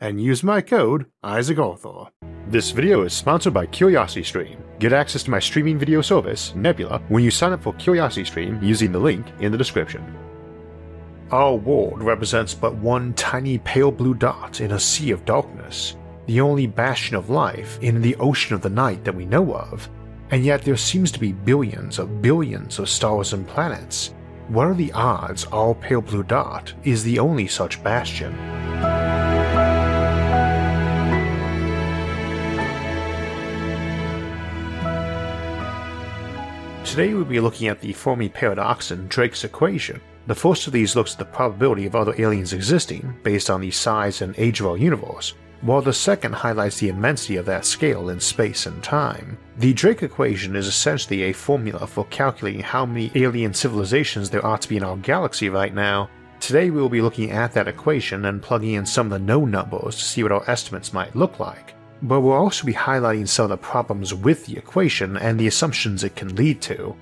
and use my code Isaac Arthur. This video is sponsored by CuriosityStream. Get access to my streaming video service, Nebula, when you sign up for CuriosityStream using the link in the description. Our world represents but one tiny pale blue dot in a sea of darkness, the only bastion of life in the ocean of the night that we know of, and yet there seems to be billions of billions of stars and planets. What are the odds our pale blue dot is the only such bastion? Today we'll be looking at the Fermi paradox and Drake's equation. The first of these looks at the probability of other aliens existing based on the size and age of our universe, while the second highlights the immensity of that scale in space and time. The Drake equation is essentially a formula for calculating how many alien civilizations there ought to be in our galaxy right now. Today we will be looking at that equation and plugging in some of the known numbers to see what our estimates might look like. But we'll also be highlighting some of the problems with the equation and the assumptions it can lead to.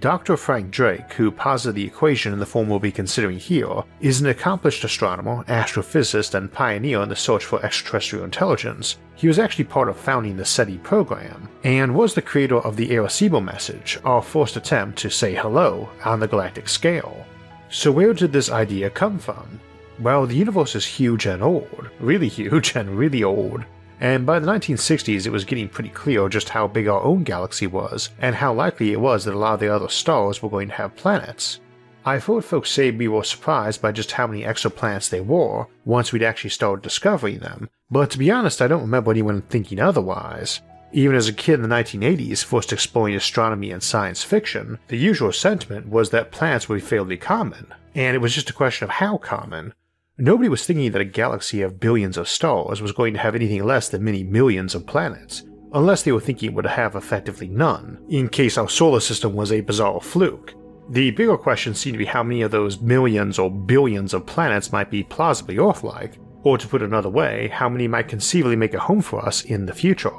Dr. Frank Drake, who posited the equation in the form we'll be considering here, is an accomplished astronomer, astrophysicist, and pioneer in the search for extraterrestrial intelligence. He was actually part of founding the SETI program, and was the creator of the Arecibo message, our first attempt to say hello on the galactic scale. So, where did this idea come from? Well, the universe is huge and old, really huge and really old, and by the 1960s it was getting pretty clear just how big our own galaxy was, and how likely it was that a lot of the other stars were going to have planets. I've heard folks say we were surprised by just how many exoplanets there were once we'd actually started discovering them, but to be honest, I don't remember anyone thinking otherwise. Even as a kid in the 1980s, first exploring astronomy and science fiction, the usual sentiment was that planets would be fairly common, and it was just a question of how common, Nobody was thinking that a galaxy of billions of stars was going to have anything less than many millions of planets, unless they were thinking it would have effectively none, in case our solar system was a bizarre fluke. The bigger question seemed to be how many of those millions or billions of planets might be plausibly Earth like, or to put another way, how many might conceivably make a home for us in the future.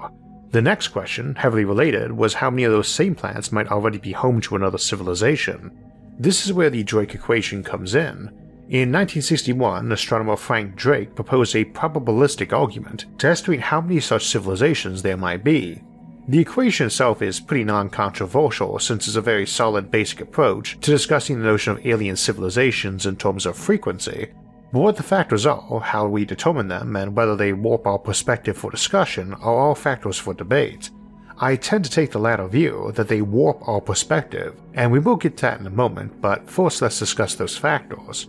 The next question, heavily related, was how many of those same planets might already be home to another civilization. This is where the Drake equation comes in, in 1961, astronomer Frank Drake proposed a probabilistic argument to estimate how many such civilizations there might be. The equation itself is pretty non controversial since it's a very solid basic approach to discussing the notion of alien civilizations in terms of frequency. But what the factors are, how we determine them, and whether they warp our perspective for discussion are all factors for debate. I tend to take the latter view that they warp our perspective, and we will get to that in a moment, but first let's discuss those factors.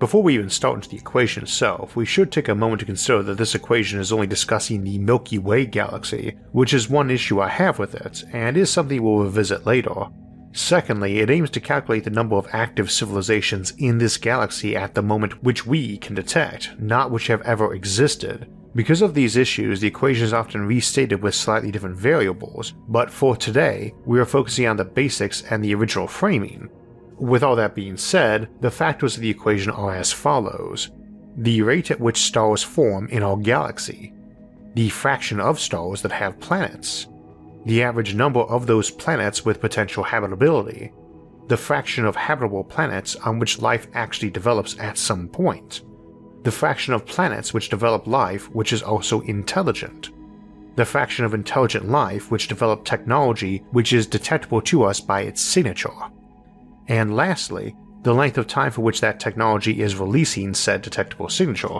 Before we even start into the equation itself, we should take a moment to consider that this equation is only discussing the Milky Way galaxy, which is one issue I have with it, and is something we'll revisit later. Secondly, it aims to calculate the number of active civilizations in this galaxy at the moment which we can detect, not which have ever existed. Because of these issues, the equation is often restated with slightly different variables, but for today, we are focusing on the basics and the original framing, with all that being said, the factors of the equation are as follows. The rate at which stars form in our galaxy, the fraction of stars that have planets, the average number of those planets with potential habitability, the fraction of habitable planets on which life actually develops at some point, the fraction of planets which develop life which is also intelligent, the fraction of intelligent life which develop technology which is detectable to us by its signature and lastly, the length of time for which that technology is releasing said detectable signature.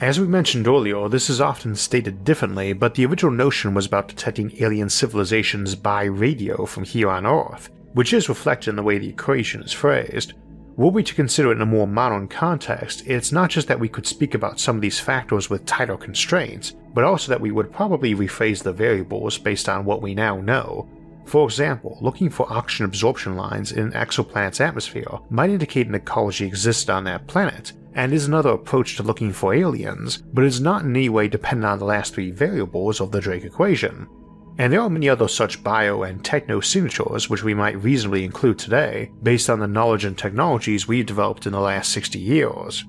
As we mentioned earlier, this is often stated differently, but the original notion was about detecting alien civilizations by radio from here on Earth, which is reflected in the way the equation is phrased. Were we to consider it in a more modern context, it's not just that we could speak about some of these factors with tighter constraints, but also that we would probably rephrase the variables based on what we now know, for example, looking for oxygen absorption lines in an exoplanet's atmosphere might indicate an ecology exists on that planet, and is another approach to looking for aliens, but is not in any way dependent on the last three variables of the Drake equation. And there are many other such bio and techno signatures which we might reasonably include today, based on the knowledge and technologies we've developed in the last 60 years.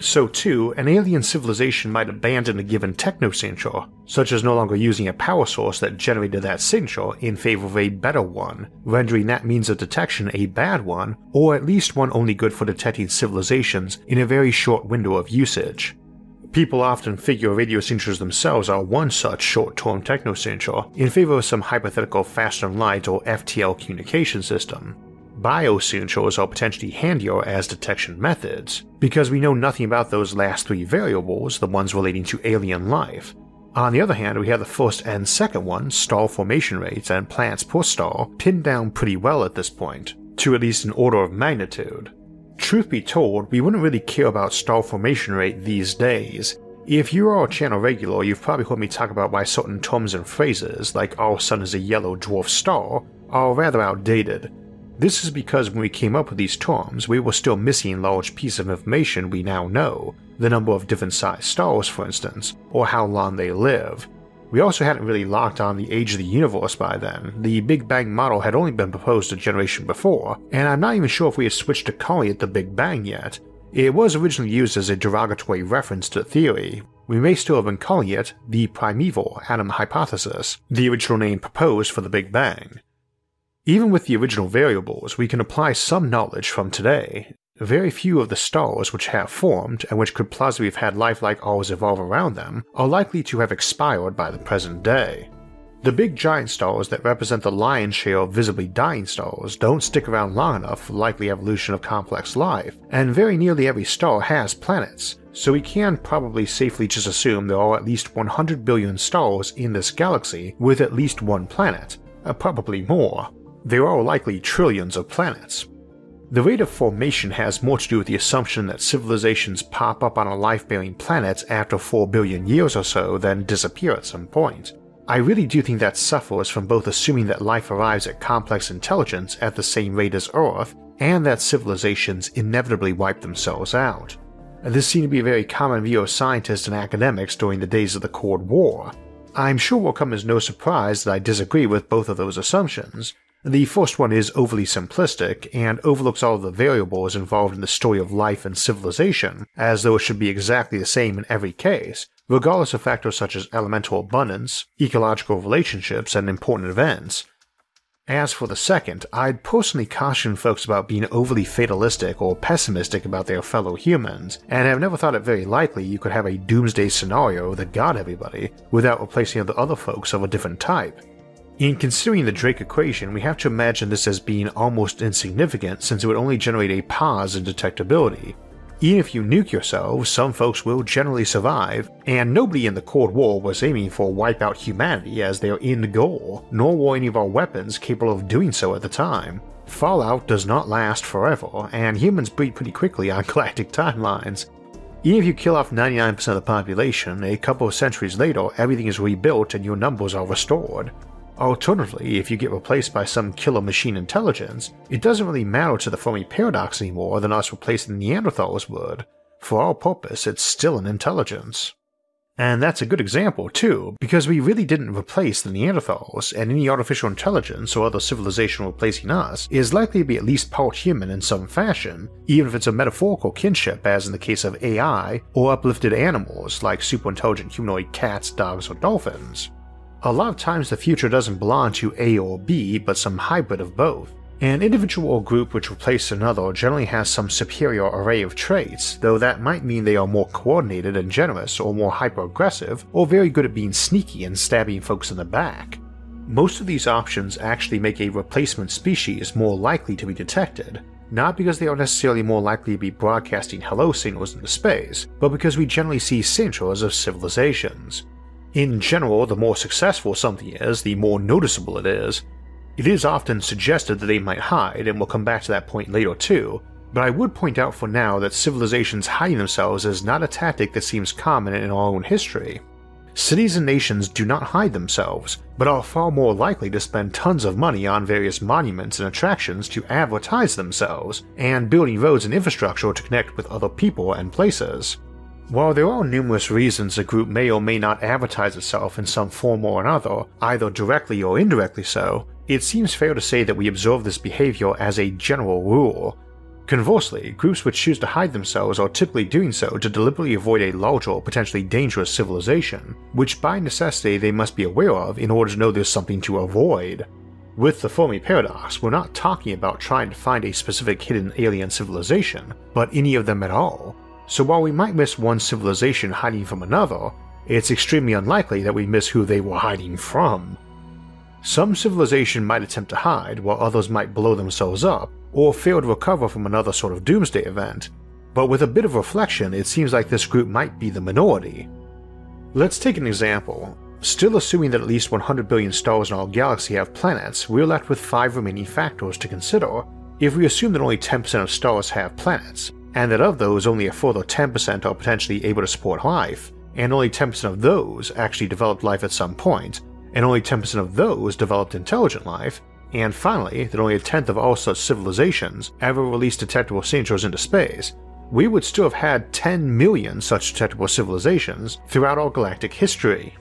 So, too, an alien civilization might abandon a given techno signature, such as no longer using a power source that generated that signature in favor of a better one, rendering that means of detection a bad one, or at least one only good for detecting civilizations in a very short window of usage. People often figure radio signatures themselves are one such short-term techno signature in favor of some hypothetical faster light or FTL communication system, biosignatures are potentially handier as detection methods, because we know nothing about those last three variables, the ones relating to alien life. On the other hand, we have the first and second ones, star formation rates and plants per star, pinned down pretty well at this point, to at least an order of magnitude. Truth be told, we wouldn't really care about star formation rate these days. If you are a channel regular, you've probably heard me talk about why certain terms and phrases, like our sun is a yellow dwarf star, are rather outdated, this is because when we came up with these terms, we were still missing large pieces of information we now know, the number of different sized stars, for instance, or how long they live. We also hadn't really locked on the age of the universe by then. The Big Bang model had only been proposed a generation before, and I'm not even sure if we had switched to calling it the Big Bang yet. It was originally used as a derogatory reference to the theory. We may still have been calling it the primeval atom hypothesis, the original name proposed for the Big Bang. Even with the original variables, we can apply some knowledge from today. Very few of the stars which have formed, and which could plausibly have had life like ours evolve around them, are likely to have expired by the present day. The big giant stars that represent the lion's share of visibly dying stars don't stick around long enough for likely evolution of complex life, and very nearly every star has planets, so we can probably safely just assume there are at least 100 billion stars in this galaxy with at least one planet, uh, probably more, there are likely trillions of planets. The rate of formation has more to do with the assumption that civilizations pop up on a life bearing planet after 4 billion years or so, then disappear at some point. I really do think that suffers from both assuming that life arrives at complex intelligence at the same rate as Earth, and that civilizations inevitably wipe themselves out. This seemed to be a very common view of scientists and academics during the days of the Cold War. I'm sure will come as no surprise that I disagree with both of those assumptions, the first one is overly simplistic and overlooks all of the variables involved in the story of life and civilization, as though it should be exactly the same in every case, regardless of factors such as elemental abundance, ecological relationships, and important events. As for the second, I'd personally caution folks about being overly fatalistic or pessimistic about their fellow humans, and have never thought it very likely you could have a doomsday scenario that got everybody without replacing the other folks of a different type. In considering the Drake equation, we have to imagine this as being almost insignificant since it would only generate a pause in detectability. Even if you nuke yourselves, some folks will generally survive, and nobody in the Cold War was aiming for wipe out humanity as their end goal, nor were any of our weapons capable of doing so at the time. Fallout does not last forever, and humans breed pretty quickly on galactic timelines. Even if you kill off 99% of the population, a couple of centuries later everything is rebuilt and your numbers are restored. Alternatively, if you get replaced by some killer machine intelligence, it doesn't really matter to the Fermi paradox anymore than us replacing the Neanderthals would. For our purpose, it's still an intelligence. And that's a good example, too, because we really didn't replace the Neanderthals, and any artificial intelligence or other civilization replacing us is likely to be at least part human in some fashion, even if it's a metaphorical kinship, as in the case of AI, or uplifted animals like superintelligent humanoid cats, dogs, or dolphins. A lot of times the future doesn't belong to A or B, but some hybrid of both. An individual or group which replaces another generally has some superior array of traits, though that might mean they are more coordinated and generous, or more hyper aggressive, or very good at being sneaky and stabbing folks in the back. Most of these options actually make a replacement species more likely to be detected, not because they are necessarily more likely to be broadcasting hello signals into space, but because we generally see signatures of civilizations. In general, the more successful something is, the more noticeable it is. It is often suggested that they might hide, and we'll come back to that point later too, but I would point out for now that civilizations hiding themselves is not a tactic that seems common in our own history. Cities and nations do not hide themselves, but are far more likely to spend tons of money on various monuments and attractions to advertise themselves, and building roads and infrastructure to connect with other people and places. While there are numerous reasons a group may or may not advertise itself in some form or another, either directly or indirectly so, it seems fair to say that we observe this behavior as a general rule. Conversely, groups which choose to hide themselves are typically doing so to deliberately avoid a larger potentially dangerous civilization, which by necessity they must be aware of in order to know there's something to avoid. With the Fermi paradox, we're not talking about trying to find a specific hidden alien civilization, but any of them at all. So while we might miss one civilization hiding from another, it's extremely unlikely that we miss who they were hiding from. Some civilization might attempt to hide, while others might blow themselves up, or fail to recover from another sort of doomsday event, but with a bit of reflection, it seems like this group might be the minority. Let's take an example. Still assuming that at least 100 billion stars in our galaxy have planets, we're left with 5 remaining factors to consider if we assume that only 10% of stars have planets, and that of those only a further 10% are potentially able to support life, and only 10% of those actually developed life at some point, and only 10% of those developed intelligent life, and finally, that only a tenth of all such civilizations ever released detectable signatures into space, we would still have had 10 million such detectable civilizations throughout our galactic history.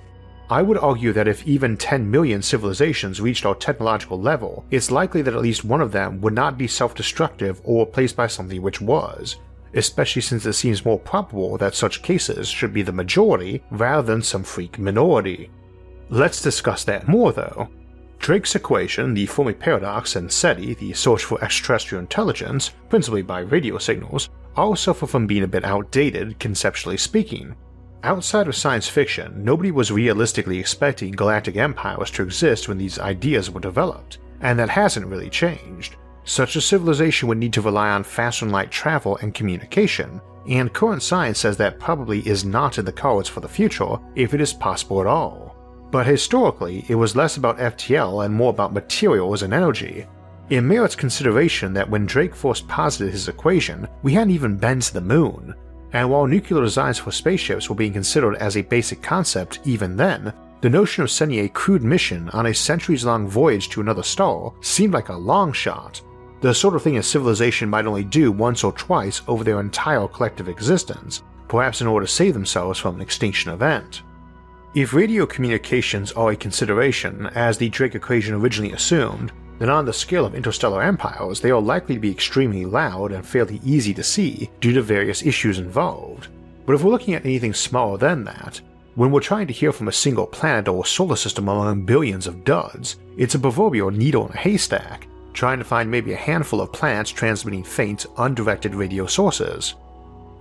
I would argue that if even 10 million civilizations reached our technological level, it's likely that at least one of them would not be self destructive or replaced by something which was, especially since it seems more probable that such cases should be the majority rather than some freak minority. Let's discuss that more though. Drake's equation, the Fermi paradox, and SETI, the search for extraterrestrial intelligence, principally by radio signals, all suffer from being a bit outdated, conceptually speaking, Outside of science fiction, nobody was realistically expecting galactic empires to exist when these ideas were developed, and that hasn't really changed. Such a civilization would need to rely on faster than light travel and communication, and current science says that probably is not in the cards for the future if it is possible at all. But historically, it was less about FTL and more about materials and energy. It merits consideration that when Drake first posited his equation, we hadn't even been to the moon, and while nuclear designs for spaceships were being considered as a basic concept even then, the notion of sending a crewed mission on a centuries long voyage to another star seemed like a long shot, the sort of thing a civilization might only do once or twice over their entire collective existence, perhaps in order to save themselves from an extinction event. If radio communications are a consideration, as the Drake equation originally assumed, then on the scale of interstellar empires, they are likely to be extremely loud and fairly easy to see due to various issues involved. But if we're looking at anything smaller than that, when we're trying to hear from a single planet or solar system among billions of duds, it's a proverbial needle in a haystack, trying to find maybe a handful of planets transmitting faint, undirected radio sources.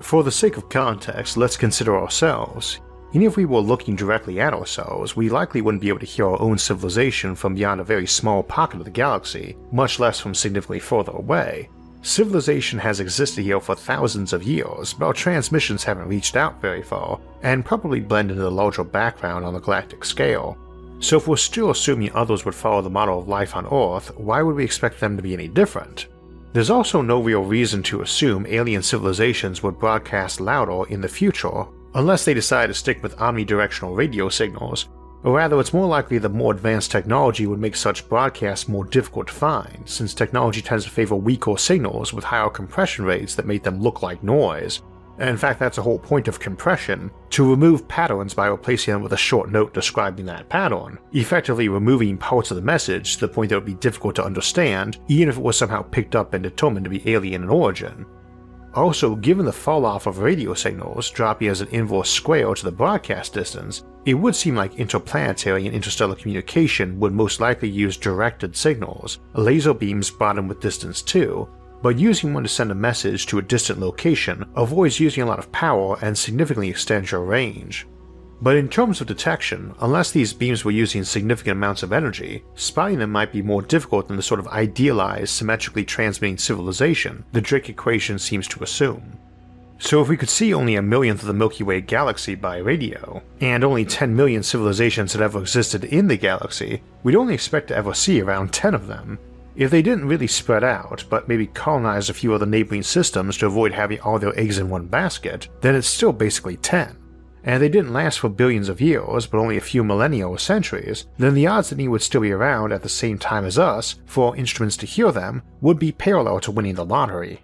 For the sake of context, let's consider ourselves. Even if we were looking directly at ourselves, we likely wouldn't be able to hear our own civilization from beyond a very small pocket of the galaxy, much less from significantly further away. Civilization has existed here for thousands of years, but our transmissions haven't reached out very far, and probably blend into the larger background on the galactic scale. So if we're still assuming others would follow the model of life on Earth, why would we expect them to be any different? There's also no real reason to assume alien civilizations would broadcast louder in the future unless they decide to stick with omnidirectional radio signals, or rather, it's more likely that more advanced technology would make such broadcasts more difficult to find, since technology tends to favor weaker signals with higher compression rates that make them look like noise. And in fact, that's the whole point of compression to remove patterns by replacing them with a short note describing that pattern, effectively removing parts of the message to the point that it would be difficult to understand, even if it was somehow picked up and determined to be alien in origin. Also, given the falloff of radio signals dropping as an inverse square to the broadcast distance, it would seem like interplanetary and interstellar communication would most likely use directed signals, laser beams bottom with distance too, but using one to send a message to a distant location avoids using a lot of power and significantly extends your range. But in terms of detection, unless these beams were using significant amounts of energy, spotting them might be more difficult than the sort of idealized, symmetrically transmitting civilization the Drake equation seems to assume. So if we could see only a millionth of the Milky Way galaxy by radio, and only 10 million civilizations had ever existed in the galaxy, we'd only expect to ever see around 10 of them. If they didn't really spread out, but maybe colonize a few other neighboring systems to avoid having all their eggs in one basket, then it's still basically 10 and they didn't last for billions of years, but only a few millennia or centuries, then the odds that he would still be around at the same time as us for instruments to hear them would be parallel to winning the lottery.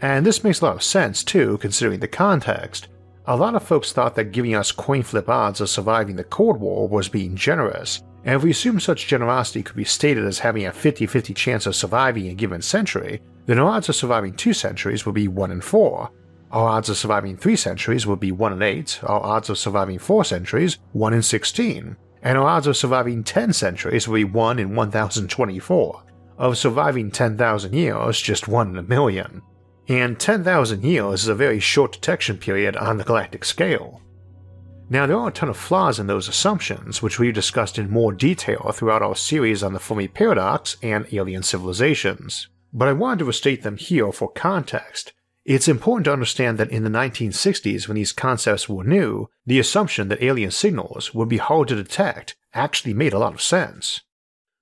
And this makes a lot of sense too, considering the context. A lot of folks thought that giving us coin flip odds of surviving the Cold War was being generous, and if we assume such generosity could be stated as having a 50 50 chance of surviving a given century, then our odds of surviving two centuries would be 1 in 4. Our odds of surviving three centuries would be 1 in 8, our odds of surviving four centuries, 1 in 16, and our odds of surviving 10 centuries would be 1 in 1024. Of surviving 10,000 years, just 1 in a million. And 10,000 years is a very short detection period on the galactic scale. Now, there are a ton of flaws in those assumptions, which we've discussed in more detail throughout our series on the Fermi Paradox and alien civilizations, but I wanted to restate them here for context. It's important to understand that in the 1960s, when these concepts were new, the assumption that alien signals would be hard to detect actually made a lot of sense.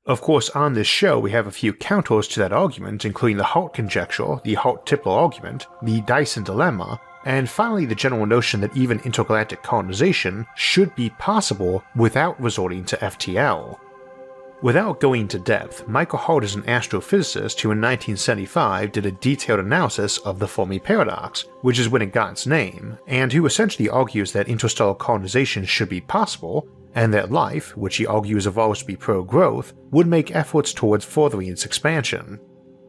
Of course, on this show, we have a few counters to that argument, including the Hart conjecture, the Hart Tipler argument, the Dyson dilemma, and finally the general notion that even intergalactic colonization should be possible without resorting to FTL. Without going to depth, Michael Hart is an astrophysicist who in 1975 did a detailed analysis of the Fermi paradox, which is when it got its name, and who essentially argues that interstellar colonization should be possible, and that life, which he argues evolves to be pro growth, would make efforts towards furthering its expansion.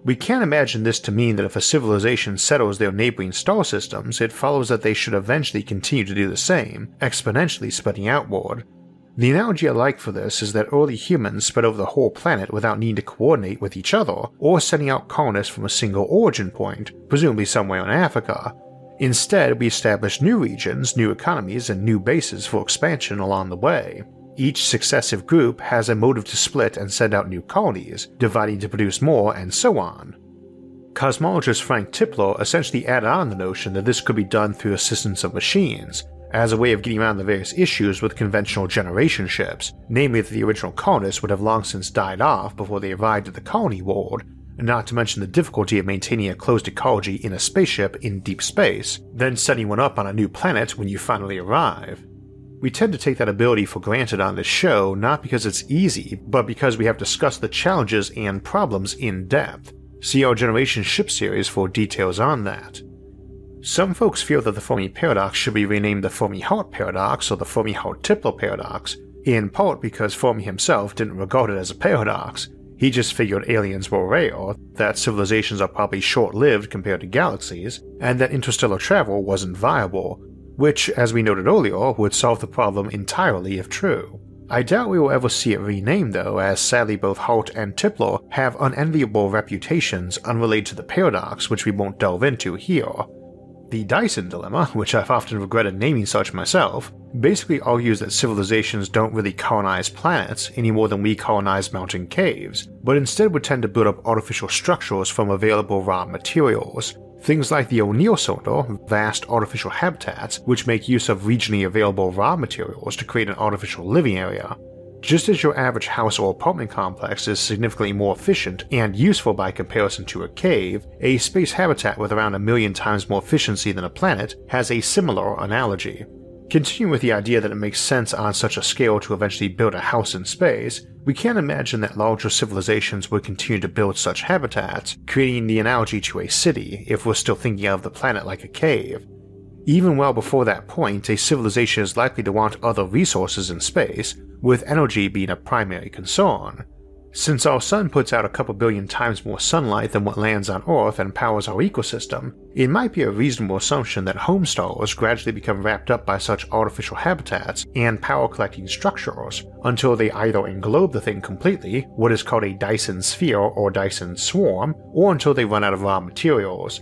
We can't imagine this to mean that if a civilization settles their neighboring star systems, it follows that they should eventually continue to do the same, exponentially spreading outward. The analogy I like for this is that early humans spread over the whole planet without needing to coordinate with each other or sending out colonists from a single origin point, presumably somewhere in Africa. Instead, we established new regions, new economies, and new bases for expansion along the way. Each successive group has a motive to split and send out new colonies, dividing to produce more, and so on. Cosmologist Frank Tipler essentially added on the notion that this could be done through assistance of machines, as a way of getting around the various issues with conventional generation ships, namely that the original colonists would have long since died off before they arrived at the colony world, not to mention the difficulty of maintaining a closed ecology in a spaceship in deep space, then setting one up on a new planet when you finally arrive. We tend to take that ability for granted on this show not because it's easy, but because we have discussed the challenges and problems in depth. See our Generation Ship series for details on that. Some folks feel that the Fermi paradox should be renamed the Fermi Hart paradox or the Fermi Hart Tipler paradox, in part because Fermi himself didn't regard it as a paradox. He just figured aliens were rare, that civilizations are probably short lived compared to galaxies, and that interstellar travel wasn't viable, which, as we noted earlier, would solve the problem entirely if true. I doubt we will ever see it renamed though, as sadly both Hart and Tipler have unenviable reputations unrelated to the paradox, which we won't delve into here. The Dyson dilemma, which I've often regretted naming such myself, basically argues that civilizations don't really colonize planets any more than we colonize mountain caves, but instead would tend to build up artificial structures from available raw materials, Things like the O'Neill cylinder, vast artificial habitats which make use of regionally available raw materials to create an artificial living area. Just as your average house or apartment complex is significantly more efficient and useful by comparison to a cave, a space habitat with around a million times more efficiency than a planet has a similar analogy. Continuing with the idea that it makes sense on such a scale to eventually build a house in space, we can't imagine that larger civilizations would continue to build such habitats, creating the analogy to a city if we're still thinking of the planet like a cave. Even well before that point, a civilization is likely to want other resources in space, with energy being a primary concern. Since our sun puts out a couple billion times more sunlight than what lands on Earth and powers our ecosystem, it might be a reasonable assumption that home stars gradually become wrapped up by such artificial habitats and power collecting structures until they either englobe the thing completely, what is called a Dyson sphere or Dyson swarm, or until they run out of raw materials.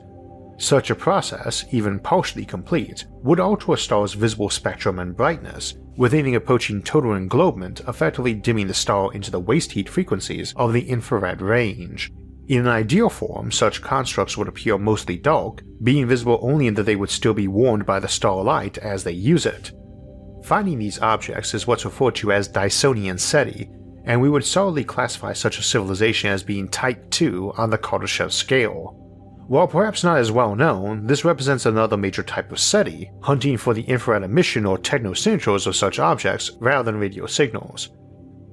Such a process, even partially complete, would alter a star's visible spectrum and brightness, with anything approaching total englobement effectively dimming the star into the waste heat frequencies of the infrared range. In an ideal form, such constructs would appear mostly dark, being visible only in that they would still be warmed by the starlight as they use it. Finding these objects is what's referred to as Dysonian SETI, and we would solidly classify such a civilization as being Type 2 on the Kardashev scale. While perhaps not as well known, this represents another major type of SETI, hunting for the infrared emission or technosignatures of such objects rather than radio signals.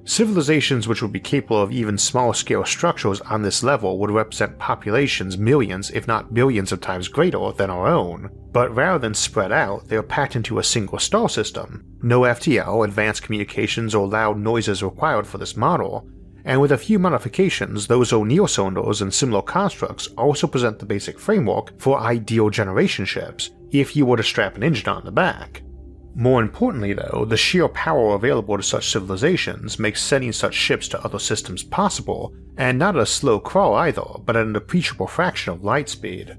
Civilizations which would be capable of even small scale structures on this level would represent populations millions, if not billions, of times greater than our own. But rather than spread out, they are packed into a single star system. No FTL, advanced communications, or loud noises required for this model, and with a few modifications, those O'Neill cylinders and similar constructs also present the basic framework for ideal generation ships, if you were to strap an engine on the back. More importantly, though, the sheer power available to such civilizations makes sending such ships to other systems possible, and not at a slow crawl either, but at an appreciable fraction of light speed.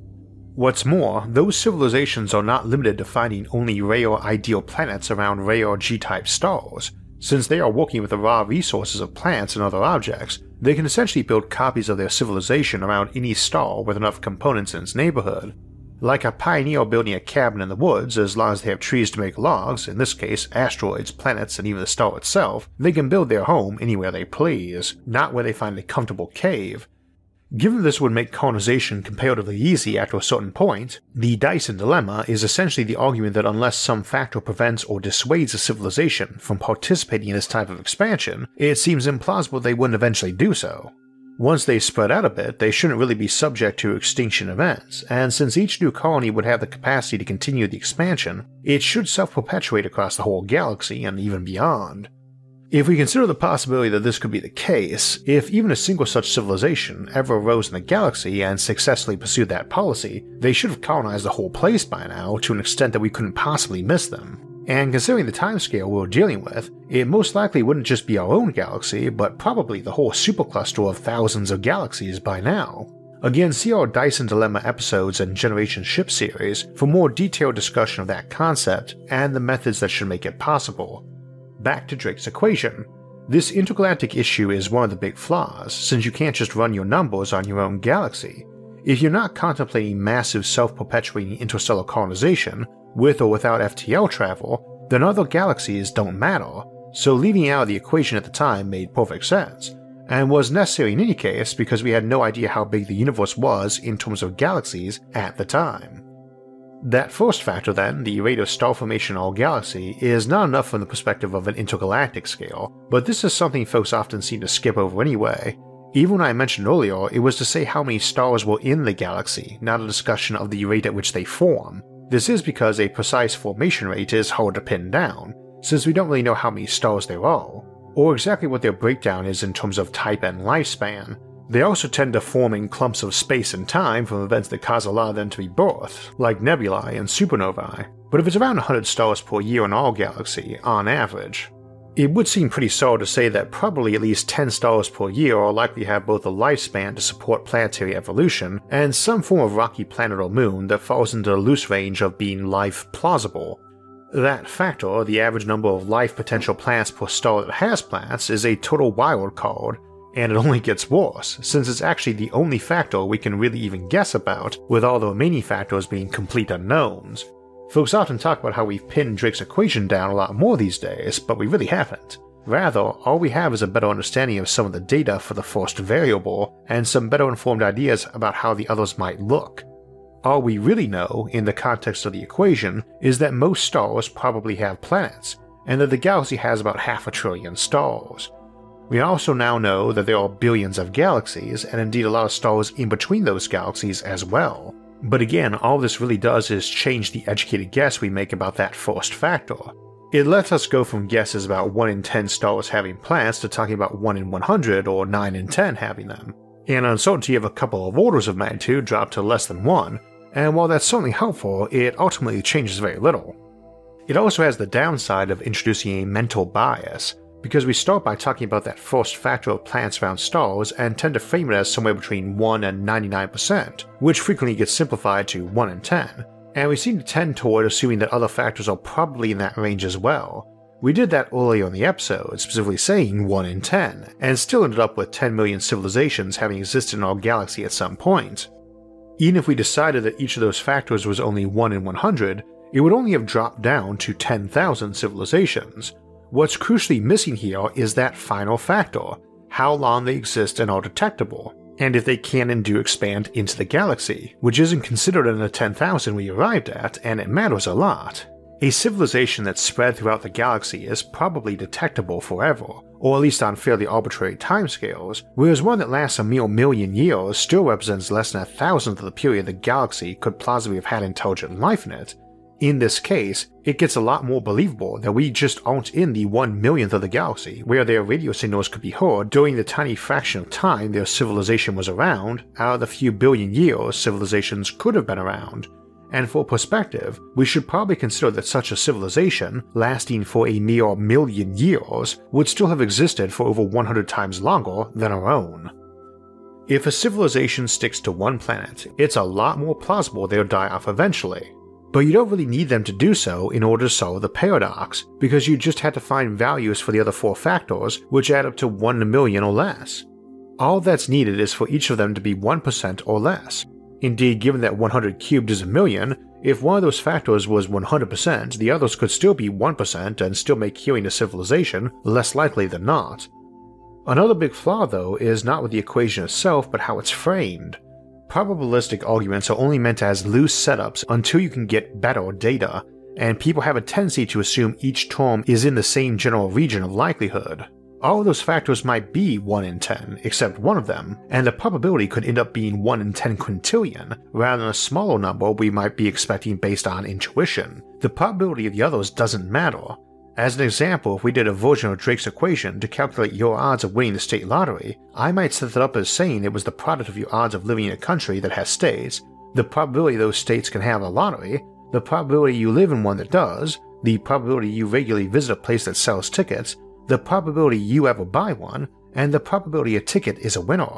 What's more, those civilizations are not limited to finding only rare ideal planets around rare G type stars. Since they are working with the raw resources of plants and other objects, they can essentially build copies of their civilization around any star with enough components in its neighborhood, like a pioneer building a cabin in the woods, as long as they have trees to make logs, in this case asteroids, planets, and even the star itself, they can build their home anywhere they please, not where they find a comfortable cave. Given this would make colonization comparatively easy after a certain point, the Dyson dilemma is essentially the argument that unless some factor prevents or dissuades a civilization from participating in this type of expansion, it seems implausible they wouldn't eventually do so. Once they spread out a bit, they shouldn't really be subject to extinction events, and since each new colony would have the capacity to continue the expansion, it should self perpetuate across the whole galaxy and even beyond. If we consider the possibility that this could be the case, if even a single such civilization ever arose in the galaxy and successfully pursued that policy, they should have colonized the whole place by now to an extent that we couldn't possibly miss them. And considering the timescale we're dealing with, it most likely wouldn't just be our own galaxy, but probably the whole supercluster of thousands of galaxies by now. Again, see our Dyson Dilemma episodes and Generation Ship series for more detailed discussion of that concept and the methods that should make it possible. Back to Drake's equation. This intergalactic issue is one of the big flaws, since you can't just run your numbers on your own galaxy. If you're not contemplating massive self perpetuating interstellar colonization, with or without FTL travel, then other galaxies don't matter, so leaving out of the equation at the time made perfect sense, and was necessary in any case because we had no idea how big the universe was in terms of galaxies at the time. That first factor, then, the rate of star formation in our galaxy, is not enough from the perspective of an intergalactic scale, but this is something folks often seem to skip over anyway. Even when I mentioned earlier, it was to say how many stars were in the galaxy, not a discussion of the rate at which they form, this is because a precise formation rate is hard to pin down, since we don't really know how many stars there are, or exactly what their breakdown is in terms of type and lifespan. They also tend to form in clumps of space and time from events that cause a lot of them to be birthed, like nebulae and supernovae, but if it's around 100 stars per year in our galaxy, on average, it would seem pretty solid to say that probably at least 10 stars per year are likely to have both a lifespan to support planetary evolution and some form of rocky planet or moon that falls into the loose range of being life plausible. That factor, the average number of life potential planets per star that has planets, is a total wild card, and it only gets worse, since it's actually the only factor we can really even guess about, with all the remaining factors being complete unknowns. Folks often talk about how we've pinned Drake's equation down a lot more these days, but we really haven't. Rather, all we have is a better understanding of some of the data for the first variable, and some better informed ideas about how the others might look. All we really know, in the context of the equation, is that most stars probably have planets, and that the galaxy has about half a trillion stars. We also now know that there are billions of galaxies, and indeed a lot of stars in between those galaxies as well. But again, all this really does is change the educated guess we make about that first factor. It lets us go from guesses about 1 in 10 stars having planets to talking about 1 in 100 or 9 in 10 having them. An uncertainty of a couple of orders of magnitude dropped to less than 1, and while that's certainly helpful, it ultimately changes very little. It also has the downside of introducing a mental bias, because we start by talking about that first factor of planets around stars and tend to frame it as somewhere between 1 and 99%, which frequently gets simplified to 1 in 10, and we seem to tend toward assuming that other factors are probably in that range as well. We did that earlier in the episode, specifically saying 1 in 10, and still ended up with 10 million civilizations having existed in our galaxy at some point. Even if we decided that each of those factors was only 1 in 100, it would only have dropped down to 10,000 civilizations, What's crucially missing here is that final factor how long they exist and are detectable, and if they can and do expand into the galaxy, which isn't considered in the 10,000 we arrived at, and it matters a lot. A civilization that's spread throughout the galaxy is probably detectable forever, or at least on fairly arbitrary timescales, whereas one that lasts a mere million years still represents less than a thousandth of the period the galaxy could plausibly have had intelligent life in it, in this case, it gets a lot more believable that we just aren't in the one millionth of the galaxy where their radio signals could be heard during the tiny fraction of time their civilization was around out of the few billion years civilizations could have been around. And for perspective, we should probably consider that such a civilization, lasting for a mere million years, would still have existed for over 100 times longer than our own. If a civilization sticks to one planet, it's a lot more plausible they'll die off eventually, but you don't really need them to do so in order to solve the paradox, because you just had to find values for the other four factors, which add up to 1 million or less. All that's needed is for each of them to be 1% or less. Indeed, given that 100 cubed is a million, if one of those factors was 100%, the others could still be 1% and still make healing a civilization less likely than not. Another big flaw, though, is not with the equation itself, but how it's framed. Probabilistic arguments are only meant as loose setups until you can get better data, and people have a tendency to assume each term is in the same general region of likelihood. All of those factors might be 1 in 10, except one of them, and the probability could end up being 1 in 10 quintillion, rather than a smaller number we might be expecting based on intuition. The probability of the others doesn't matter, as an example, if we did a version of Drake's equation to calculate your odds of winning the state lottery, I might set it up as saying it was the product of your odds of living in a country that has states, the probability those states can have a lottery, the probability you live in one that does, the probability you regularly visit a place that sells tickets, the probability you ever buy one, and the probability a ticket is a winner.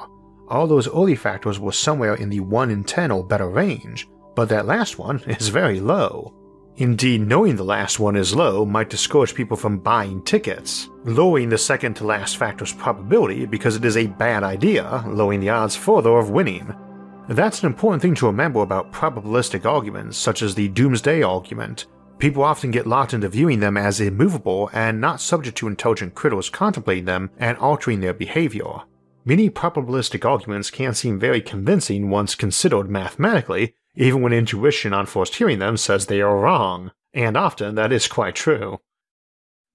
All those early factors were somewhere in the 1 in 10 or better range, but that last one is very low. Indeed, knowing the last one is low might discourage people from buying tickets, lowering the second to last factor's probability because it is a bad idea, lowering the odds further of winning. That's an important thing to remember about probabilistic arguments, such as the doomsday argument. People often get locked into viewing them as immovable and not subject to intelligent critters contemplating them and altering their behavior. Many probabilistic arguments can seem very convincing once considered mathematically, even when intuition on first hearing them says they are wrong, and often that is quite true.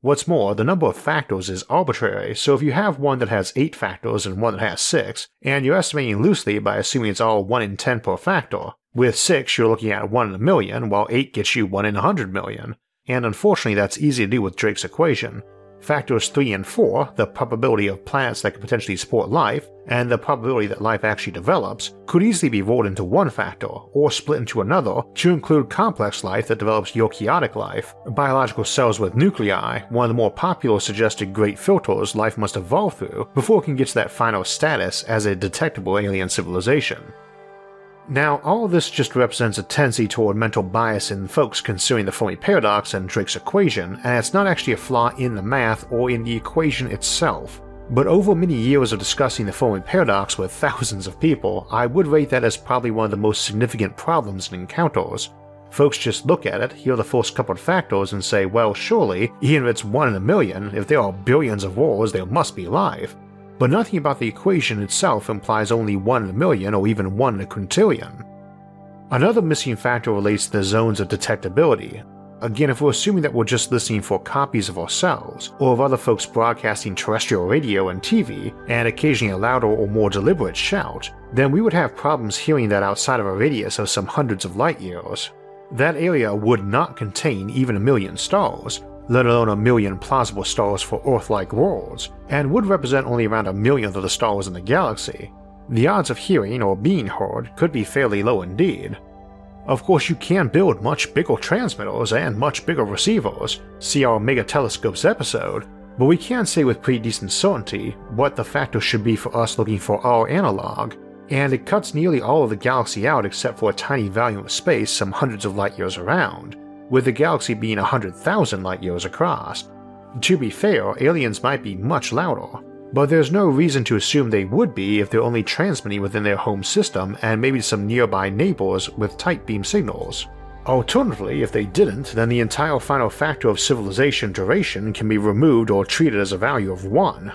What's more, the number of factors is arbitrary, so if you have one that has 8 factors and one that has 6, and you're estimating loosely by assuming it's all 1 in 10 per factor, with 6 you're looking at 1 in a million, while 8 gets you 1 in a 100 million, and unfortunately that's easy to do with Drake's equation, Factors 3 and 4, the probability of planets that could potentially support life, and the probability that life actually develops, could easily be rolled into one factor, or split into another to include complex life that develops eukaryotic life, biological cells with nuclei, one of the more popular suggested great filters life must evolve through before it can get to that final status as a detectable alien civilization. Now, all of this just represents a tendency toward mental bias in folks considering the Fermi paradox and Drake's equation, and it's not actually a flaw in the math or in the equation itself. But over many years of discussing the Fermi paradox with thousands of people, I would rate that as probably one of the most significant problems in encounters. Folks just look at it, hear the first couple of factors, and say, well, surely, even if it's one in a million, if there are billions of wars, there must be life but nothing about the equation itself implies only 1 in a million or even 1 in a quintillion. Another missing factor relates to the zones of detectability. Again, if we're assuming that we're just listening for copies of ourselves, or of other folks broadcasting terrestrial radio and TV, and occasionally a louder or more deliberate shout, then we would have problems hearing that outside of a radius of some hundreds of light years. That area would not contain even a million stars, let alone a million plausible stars for Earth like worlds, and would represent only around a millionth of the stars in the galaxy, the odds of hearing or being heard could be fairly low indeed. Of course, you can build much bigger transmitters and much bigger receivers, see our Mega Telescopes episode, but we can't say with pretty decent certainty what the factor should be for us looking for our analog, and it cuts nearly all of the galaxy out except for a tiny volume of space some hundreds of light years around, with the galaxy being 100,000 light years across. To be fair, aliens might be much louder, but there's no reason to assume they would be if they're only transmitting within their home system and maybe some nearby neighbors with tight beam signals. Alternatively, if they didn't, then the entire final factor of civilization duration can be removed or treated as a value of 1,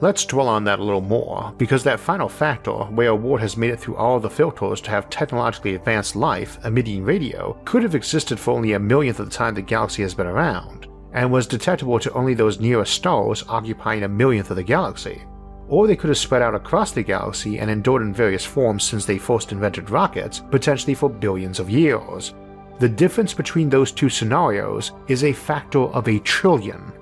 Let's dwell on that a little more, because that final factor, where a ward has made it through all the filters to have technologically advanced life emitting radio, could have existed for only a millionth of the time the galaxy has been around, and was detectable to only those nearest stars occupying a millionth of the galaxy. Or they could have spread out across the galaxy and endured in various forms since they first invented rockets, potentially for billions of years. The difference between those two scenarios is a factor of a trillion.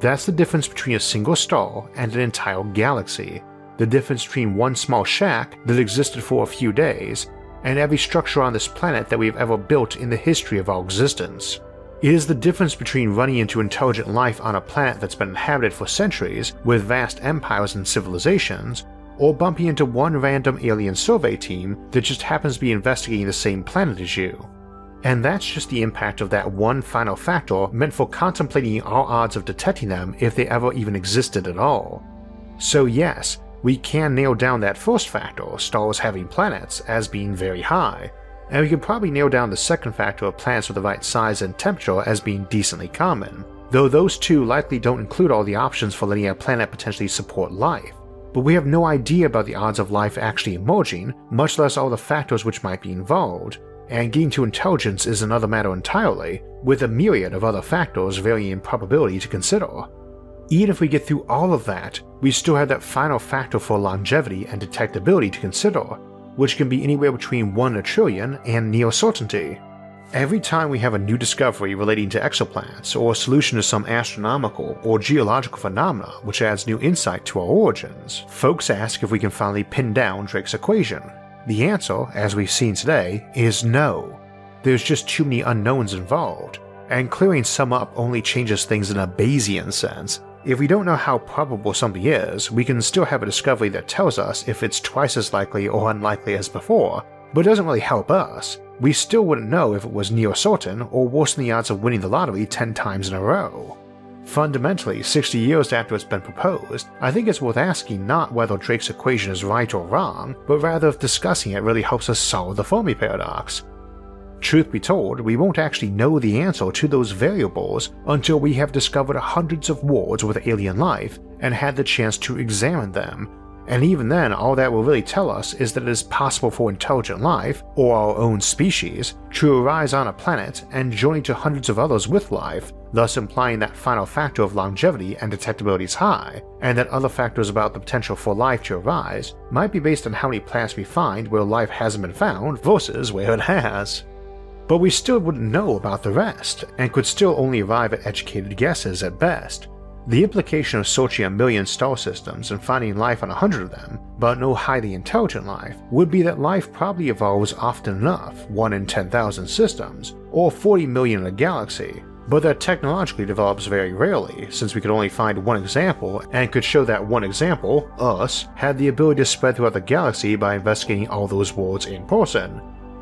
That's the difference between a single star and an entire galaxy, the difference between one small shack that existed for a few days and every structure on this planet that we have ever built in the history of our existence. It is the difference between running into intelligent life on a planet that's been inhabited for centuries with vast empires and civilizations, or bumping into one random alien survey team that just happens to be investigating the same planet as you. And that's just the impact of that one final factor meant for contemplating our odds of detecting them if they ever even existed at all. So, yes, we can nail down that first factor, stars having planets, as being very high, and we can probably nail down the second factor of planets with the right size and temperature as being decently common, though those two likely don't include all the options for letting a planet potentially support life. But we have no idea about the odds of life actually emerging, much less all the factors which might be involved, and getting to intelligence is another matter entirely, with a myriad of other factors varying in probability to consider. Even if we get through all of that, we still have that final factor for longevity and detectability to consider, which can be anywhere between 1 in a trillion and near certainty. Every time we have a new discovery relating to exoplanets or a solution to some astronomical or geological phenomena which adds new insight to our origins, folks ask if we can finally pin down Drake's equation. The answer, as we've seen today, is no. There's just too many unknowns involved, and clearing some up only changes things in a Bayesian sense if we don't know how probable something is, we can still have a discovery that tells us if it's twice as likely or unlikely as before, but doesn't really help us. We still wouldn't know if it was near certain or worse than the odds of winning the lottery 10 times in a row. Fundamentally, 60 years after it's been proposed, I think it's worth asking not whether Drake's equation is right or wrong, but rather if discussing it really helps us solve the Fermi paradox, Truth be told, we won't actually know the answer to those variables until we have discovered hundreds of worlds with alien life and had the chance to examine them. And even then, all that will really tell us is that it is possible for intelligent life, or our own species, to arise on a planet and journey to hundreds of others with life, thus implying that final factor of longevity and detectability is high, and that other factors about the potential for life to arise might be based on how many planets we find where life hasn't been found versus where it has but we still wouldn't know about the rest, and could still only arrive at educated guesses at best. The implication of searching a million star systems and finding life on a hundred of them, but no highly intelligent life, would be that life probably evolves often enough, 1 in 10,000 systems, or 40 million in a galaxy, but that technologically develops very rarely, since we could only find one example and could show that one example, us, had the ability to spread throughout the galaxy by investigating all those worlds in person,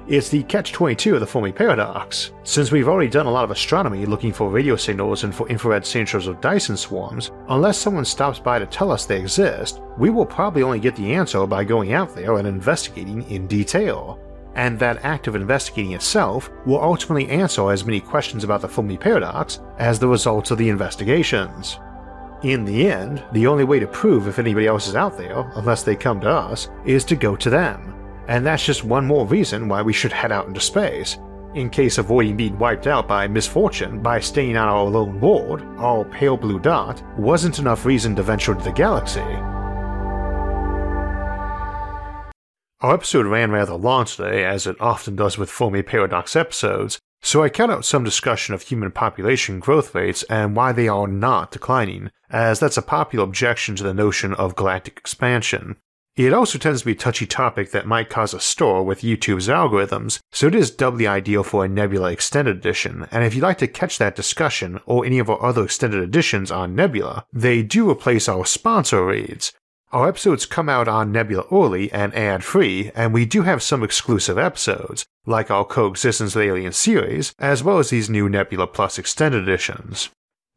it's the catch 22 of the Fermi paradox. Since we've already done a lot of astronomy looking for radio signals and for infrared signatures of Dyson swarms, unless someone stops by to tell us they exist, we will probably only get the answer by going out there and investigating in detail. And that act of investigating itself will ultimately answer as many questions about the Fermi paradox as the results of the investigations. In the end, the only way to prove if anybody else is out there, unless they come to us, is to go to them and that's just one more reason why we should head out into space. In case avoiding being wiped out by misfortune by staying on our lone world, our pale blue dot, wasn't enough reason to venture to the galaxy. Our episode ran rather long today, as it often does with Fermi Paradox episodes, so I cut out some discussion of human population growth rates and why they are not declining, as that's a popular objection to the notion of galactic expansion. It also tends to be a touchy topic that might cause a stir with YouTube's algorithms, so it is doubly ideal for a Nebula Extended Edition, and if you'd like to catch that discussion or any of our other extended editions on Nebula, they do replace our sponsor reads. Our episodes come out on Nebula early and ad free, and we do have some exclusive episodes, like our Coexistence with Aliens series, as well as these new Nebula Plus extended editions.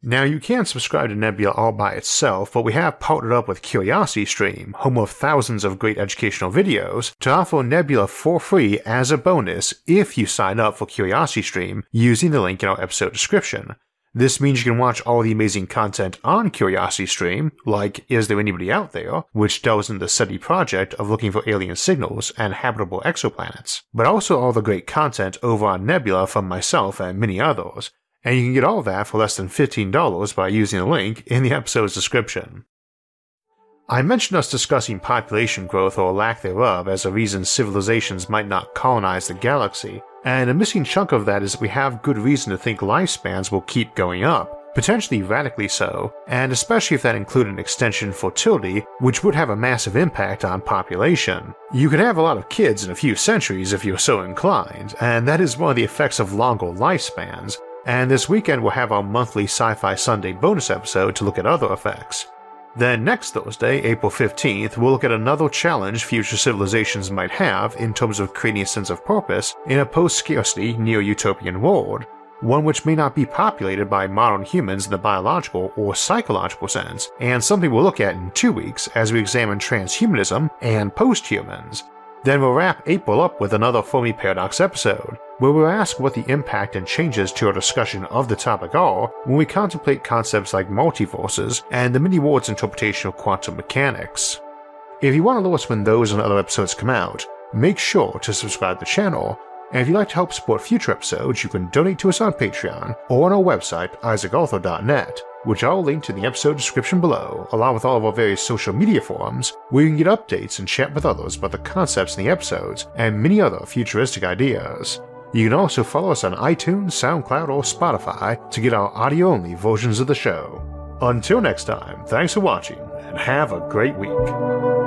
Now, you can subscribe to Nebula all by itself, but we have partnered up with CuriosityStream, home of thousands of great educational videos, to offer Nebula for free as a bonus if you sign up for CuriosityStream using the link in our episode description. This means you can watch all the amazing content on CuriosityStream, like Is There Anybody Out There, which delves into the SETI project of looking for alien signals and habitable exoplanets, but also all the great content over on Nebula from myself and many others, and you can get all of that for less than $15 by using the link in the episode's description. I mentioned us discussing population growth or lack thereof as a reason civilizations might not colonize the galaxy, and a missing chunk of that is that we have good reason to think lifespans will keep going up, potentially radically so, and especially if that included an extension fertility, which would have a massive impact on population. You could have a lot of kids in a few centuries if you're so inclined, and that is one of the effects of longer lifespans, and this weekend we'll have our monthly Sci Fi Sunday bonus episode to look at other effects. Then next Thursday, April 15th, we'll look at another challenge future civilizations might have in terms of creating a sense of purpose in a post scarcity neo utopian world, one which may not be populated by modern humans in the biological or psychological sense, and something we'll look at in two weeks as we examine transhumanism and post humans. Then we'll wrap April up with another Fermi Paradox episode, where we'll ask what the impact and changes to our discussion of the topic are when we contemplate concepts like multiverses and the many worlds interpretation of quantum mechanics. If you want to know us when those and other episodes come out, make sure to subscribe to the channel, and if you'd like to help support future episodes, you can donate to us on Patreon or on our website, isaacarthur.net, which I'll link to in the episode description below, along with all of our various social media forums, where you can get updates and chat with others about the concepts in the episodes and many other futuristic ideas. You can also follow us on iTunes, SoundCloud, or Spotify to get our audio only versions of the show. Until next time, thanks for watching and have a great week.